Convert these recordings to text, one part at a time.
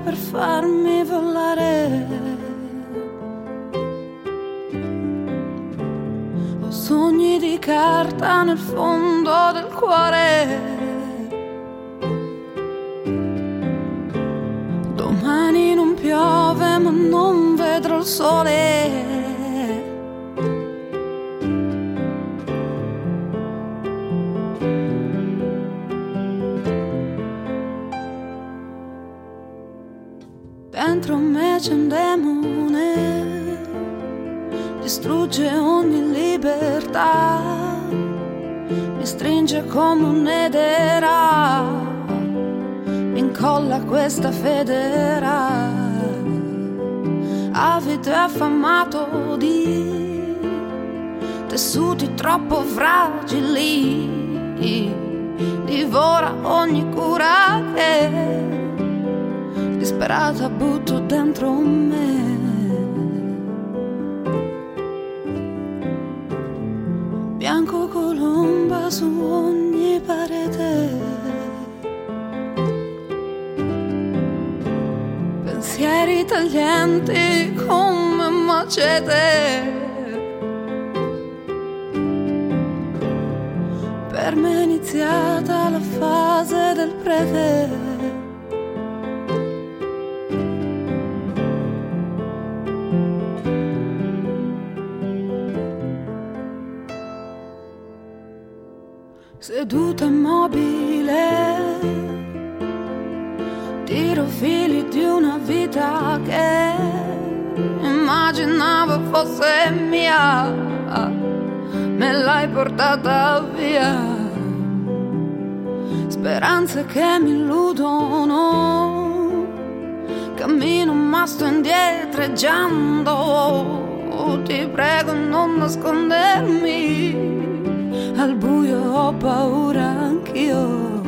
per farmi volare. Ho sogni di carta nel fondo del cuore. Domani non piove ma non vedrò il sole. Dentro me c'è un demone, distrugge ogni libertà, mi stringe come un'edera, mi incolla questa federa, avido e affamato di tessuti troppo fragili, divora ogni cura che disperata butto dentro me. Bianco colomba su ogni parete. Pensieri taglienti come macete. Per me è iniziata la fase del prete. Seduta immobile, tiro fili di una vita che immaginavo fosse mia, me l'hai portata via, speranze che mi illudono, cammino ma sto indietreggiando, ti prego non nascondermi al buio ho paura anch'io.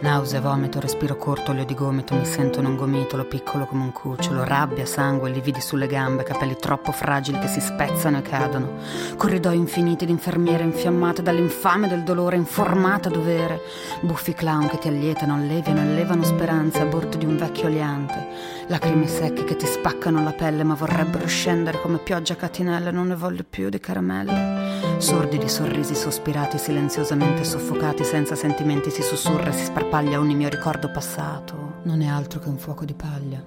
Nausea, vomito, respiro corto, olio di gomito, mi sento in un gomitolo piccolo come un cucciolo, rabbia, sangue, lividi sulle gambe, capelli troppo fragili che si spezzano e cadono, corridoi infiniti di infermiere infiammate dall'infame del dolore, informate a dovere, buffi clown che ti allietano, alleviano e levano speranze a bordo di un vecchio aliante, lacrime secche che ti spaccano la pelle ma vorrebbero scendere come pioggia a catinelle, non ne voglio più di caramelle, sordi di sorrisi sospirati, silenziosamente soffocati, senza sentimenti si sussurra, si sparpaglia ogni mio ricordo passato, non è altro che un fuoco di paglia.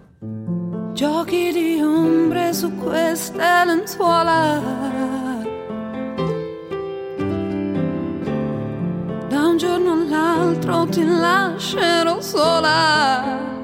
Giochi di ombre su queste lenzuola. Da un giorno all'altro ti lascerò sola.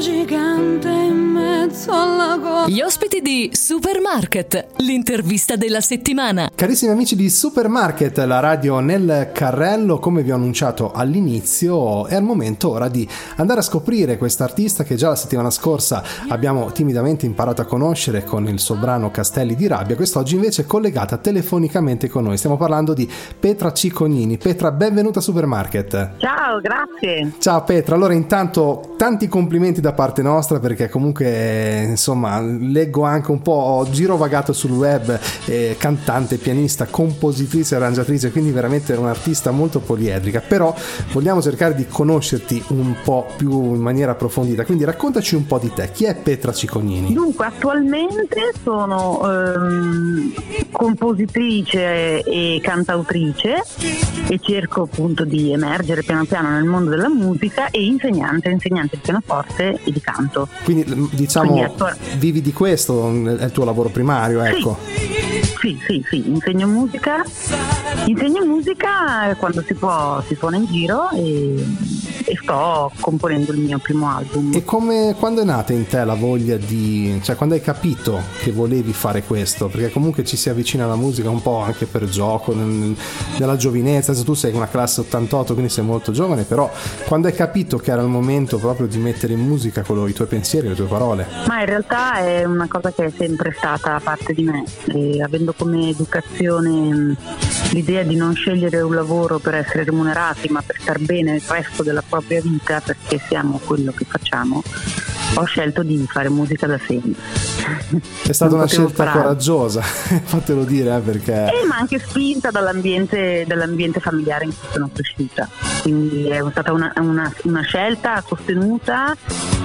Gigante in mezzo alla gola. Gli ospiti di Supermarket, l'intervista della settimana. Carissimi amici di Supermarket, la radio nel carrello, come vi ho annunciato all'inizio, è al momento ora di andare a scoprire quest'artista che già la settimana scorsa abbiamo timidamente imparato a conoscere con il suo brano Castelli di Rabbia, quest'oggi invece è collegata telefonicamente con noi. Stiamo parlando di Petra Cicognini. Petra, benvenuta a Supermarket. Ciao, grazie. Ciao Petra, allora intanto tanti complimenti da parte nostra perché comunque insomma leggo anche un po' ho girovagato sul web, eh, cantante, pianista, compositrice, arrangiatrice, quindi veramente un artista molto poliedrica, però vogliamo cercare di conoscerti un po' più in maniera approfondita, quindi raccontaci un po' di te, chi è Petra Cicognini? Dunque, attualmente sono ehm, compositrice e cantautrice e cerco appunto di emergere piano piano nel mondo della musica e insegnante, insegnante di pianoforte e di canto. Quindi diciamo Vivi di questo è il tuo lavoro primario, ecco. Sì, sì, sì, insegno musica, insegno musica quando si può, si suona in giro e e sto componendo il mio primo album. E come, quando è nata in te la voglia di, cioè quando hai capito che volevi fare questo? Perché comunque ci si avvicina alla musica un po' anche per gioco, nel, nella giovinezza, adesso tu sei una classe 88 quindi sei molto giovane, però quando hai capito che era il momento proprio di mettere in musica quello, i tuoi pensieri, le tue parole? Ma in realtà è una cosa che è sempre stata parte di me, e avendo come educazione l'idea di non scegliere un lavoro per essere remunerati ma per star bene il resto della propria vita perché siamo quello che facciamo ho scelto di fare musica da sempre. È stata una scelta sparare. coraggiosa, fatelo dire, eh, perché... Eh, ma anche spinta dall'ambiente, dall'ambiente, familiare in cui sono cresciuta. Quindi è stata una, una, una scelta sostenuta,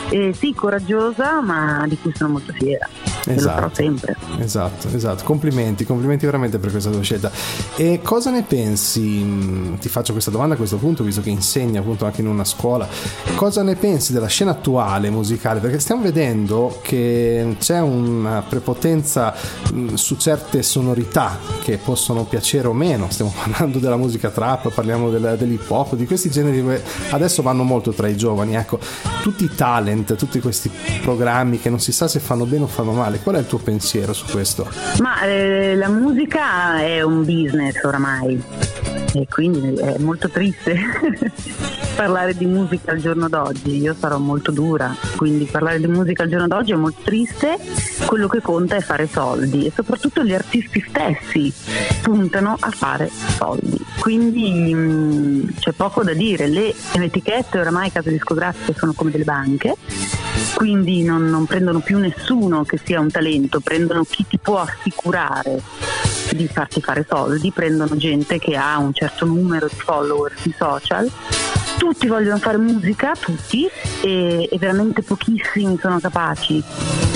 eh, sì, coraggiosa, ma di cui sono molto fiera. Esatto, sempre. esatto, esatto. Complimenti, complimenti veramente per questa tua scelta. E cosa ne pensi? Ti faccio questa domanda a questo punto, visto che insegni appunto anche in una scuola. Cosa ne pensi della scena attuale musicale? Perché stiamo vedendo che c'è una prepotenza su certe sonorità che possono piacere o meno. Stiamo parlando della musica trap, parliamo del, dell'hip hop, di questi generi che adesso vanno molto tra i giovani. Ecco, tutti i talent, tutti questi programmi che non si sa se fanno bene o fanno male. Qual è il tuo pensiero su questo? Ma eh, la musica è un business oramai e quindi è molto triste parlare di musica al giorno d'oggi, io sarò molto dura, quindi parlare di musica al giorno d'oggi è molto triste, quello che conta è fare soldi e soprattutto gli artisti stessi puntano a fare soldi, quindi mh, mm, c'è poco da dire, le, le etichette oramai case discografiche sono come delle banche, quindi non, non prendono più nessuno che sia un talento, prendono chi ti può assicurare di farti fare soldi, prendono gente che ha un certo numero di follower sui social. Tutti vogliono fare musica, tutti, e, e veramente pochissimi sono capaci,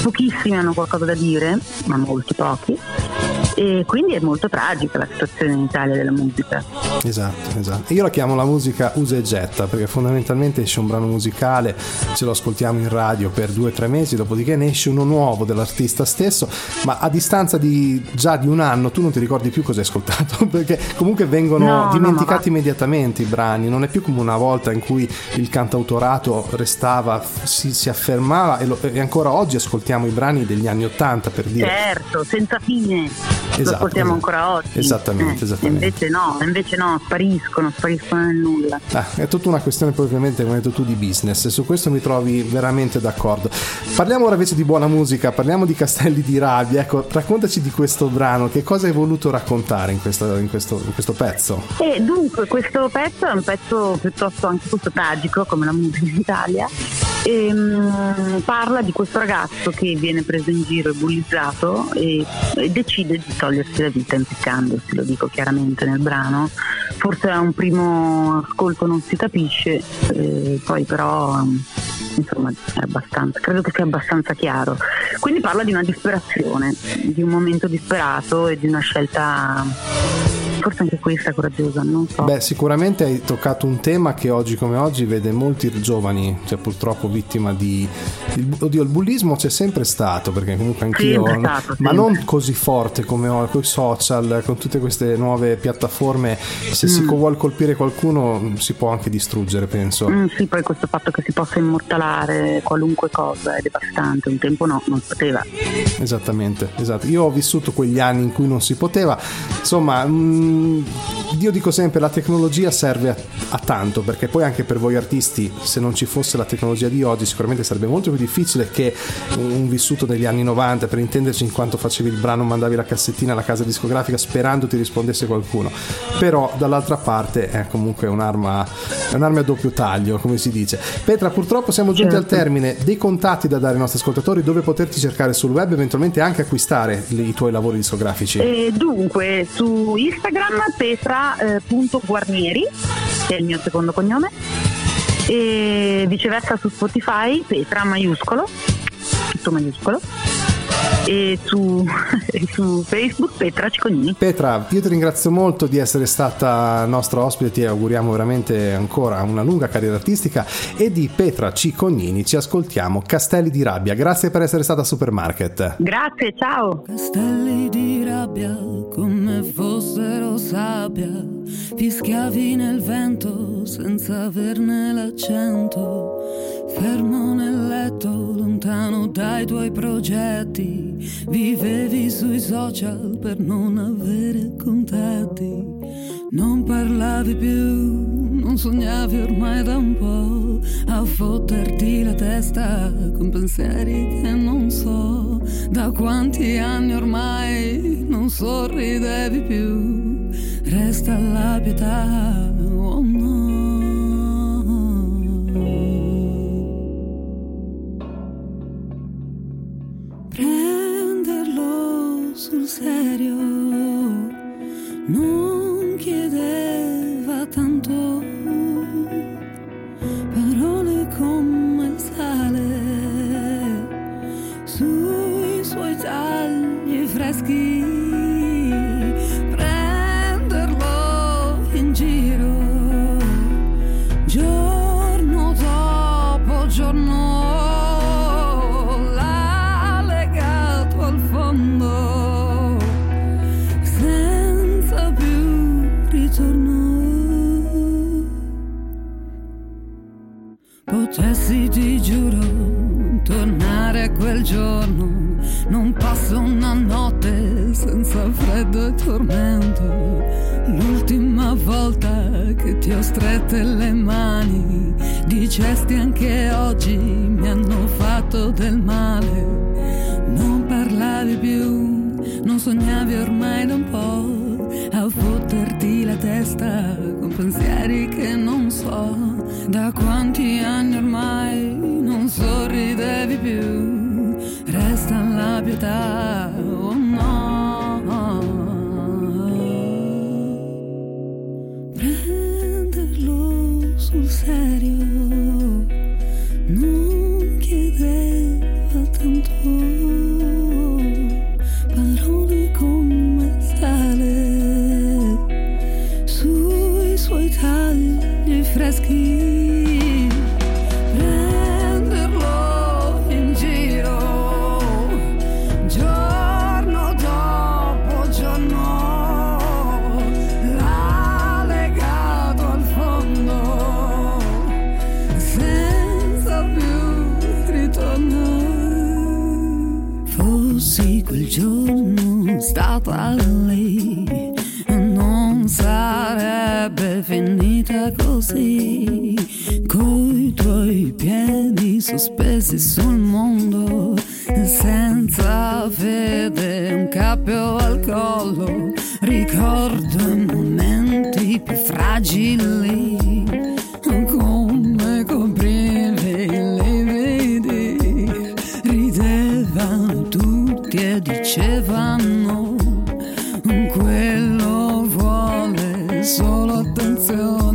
pochissimi hanno qualcosa da dire, ma molti pochi e quindi è molto tragica la situazione in Italia della musica. Esatto, esatto. Io la chiamo la musica usa e getta perché fondamentalmente esce un brano musicale, ce lo ascoltiamo in radio per due o tre mesi, dopodiché ne esce uno nuovo dell'artista stesso, ma a distanza di già di un anno tu non ti ricordi più cosa hai ascoltato perché comunque vengono no, dimenticati no, immediatamente i brani, non è più come una volta in cui il cantautorato restava, si, si affermava e, lo, e ancora oggi ascoltiamo i brani degli anni Ottanta per dire. Certo, senza fine esatto, lo ascoltiamo esatto. ancora oggi. Esattamente, eh, esattamente. Invece no, invece no, spariscono, spariscono nel nulla. Ah, è tutta una questione probabilmente, come hai detto tu, di business e su questo mi trovi veramente d'accordo. Parliamo ora invece di buona musica, parliamo di Castelli di Rabbia. Ecco, raccontaci di questo brano, che cosa hai voluto raccontare in, questa, in, questo, in questo, pezzo? E dunque, questo pezzo è un pezzo piuttosto anche tragico, come la musica in Italia. E, um, parla di questo ragazzo che viene preso in giro e bullizzato e, e decide di togliersi la vita impiccandosi, lo dico chiaramente nel brano. Forse a un primo ascolto non si capisce, eh, poi però insomma è abbastanza, credo che sia abbastanza chiaro. Quindi parla di una disperazione, di un momento disperato e di una scelta forse anche questa coraggiosa, non so. Beh, sicuramente hai toccato un tema che oggi come oggi vede molti giovani, cioè purtroppo vittima di... Oddio, il bullismo c'è sempre stato, perché comunque anch'io... Stato, ma non così forte come ho, con i social, con tutte queste nuove piattaforme, se mm. si vuole colpire qualcuno si può anche distruggere, penso. Mm, sì, poi questo fatto che si possa immortalare qualunque cosa è devastante, un tempo no, non si poteva. Esattamente, esatto. Io ho vissuto quegli anni in cui non si poteva, insomma... Mm, io dico sempre la tecnologia serve a, a, tanto perché poi anche per voi artisti se non ci fosse la tecnologia di oggi sicuramente sarebbe molto più difficile che un vissuto degli anni 90 per intenderci in quanto facevi il brano mandavi la cassettina alla casa discografica sperando ti rispondesse qualcuno. Però dall'altra parte è comunque un'arma, è un'arma a doppio taglio come si dice. Petra purtroppo siamo giunti certo. al termine dei contatti da dare ai nostri ascoltatori dove poterti cercare sul web eventualmente anche acquistare i tuoi lavori discografici. Eh, dunque su Instagram Instagram eh, che è il mio secondo cognome, e viceversa su Spotify Petra maiuscolo, tutto maiuscolo e su, su, Facebook Petra Cicognini. Petra, io ti ringrazio molto di essere stata nostra ospite, ti auguriamo veramente ancora una lunga carriera artistica e di Petra Cicognini ci ascoltiamo Castelli di Rabbia. Grazie per essere stata a Supermarket. Grazie, ciao. Castelli di rabbia come fossero sabbia, fischiavi nel vento senza averne l'accento Fermo nel letto, lontano dai tuoi progetti, vivevi sui social per non avere contatti. Non parlavi più, non sognavi ormai da un po' a fotterti la testa con pensieri che non so da quanti anni ormai non sorridevi più. Resta la pietà, oh no. Sul serio. Non tormento. L'ultima volta che ti ho strette le mani dicesti anche oggi mi hanno fatto del male. Non parlavi più non sognavi ormai da un po' a fotterti la testa con pensieri che non so. Da quanti anni ormai non sorridevi più resta la pietà sarebbe finita così, coi tuoi piedi sospesi sul mondo, senza fede, un cappio al collo, ricordo i momenti più fragili, come coprire le vedi, ridevano tutti e dicevano quello vuole solo through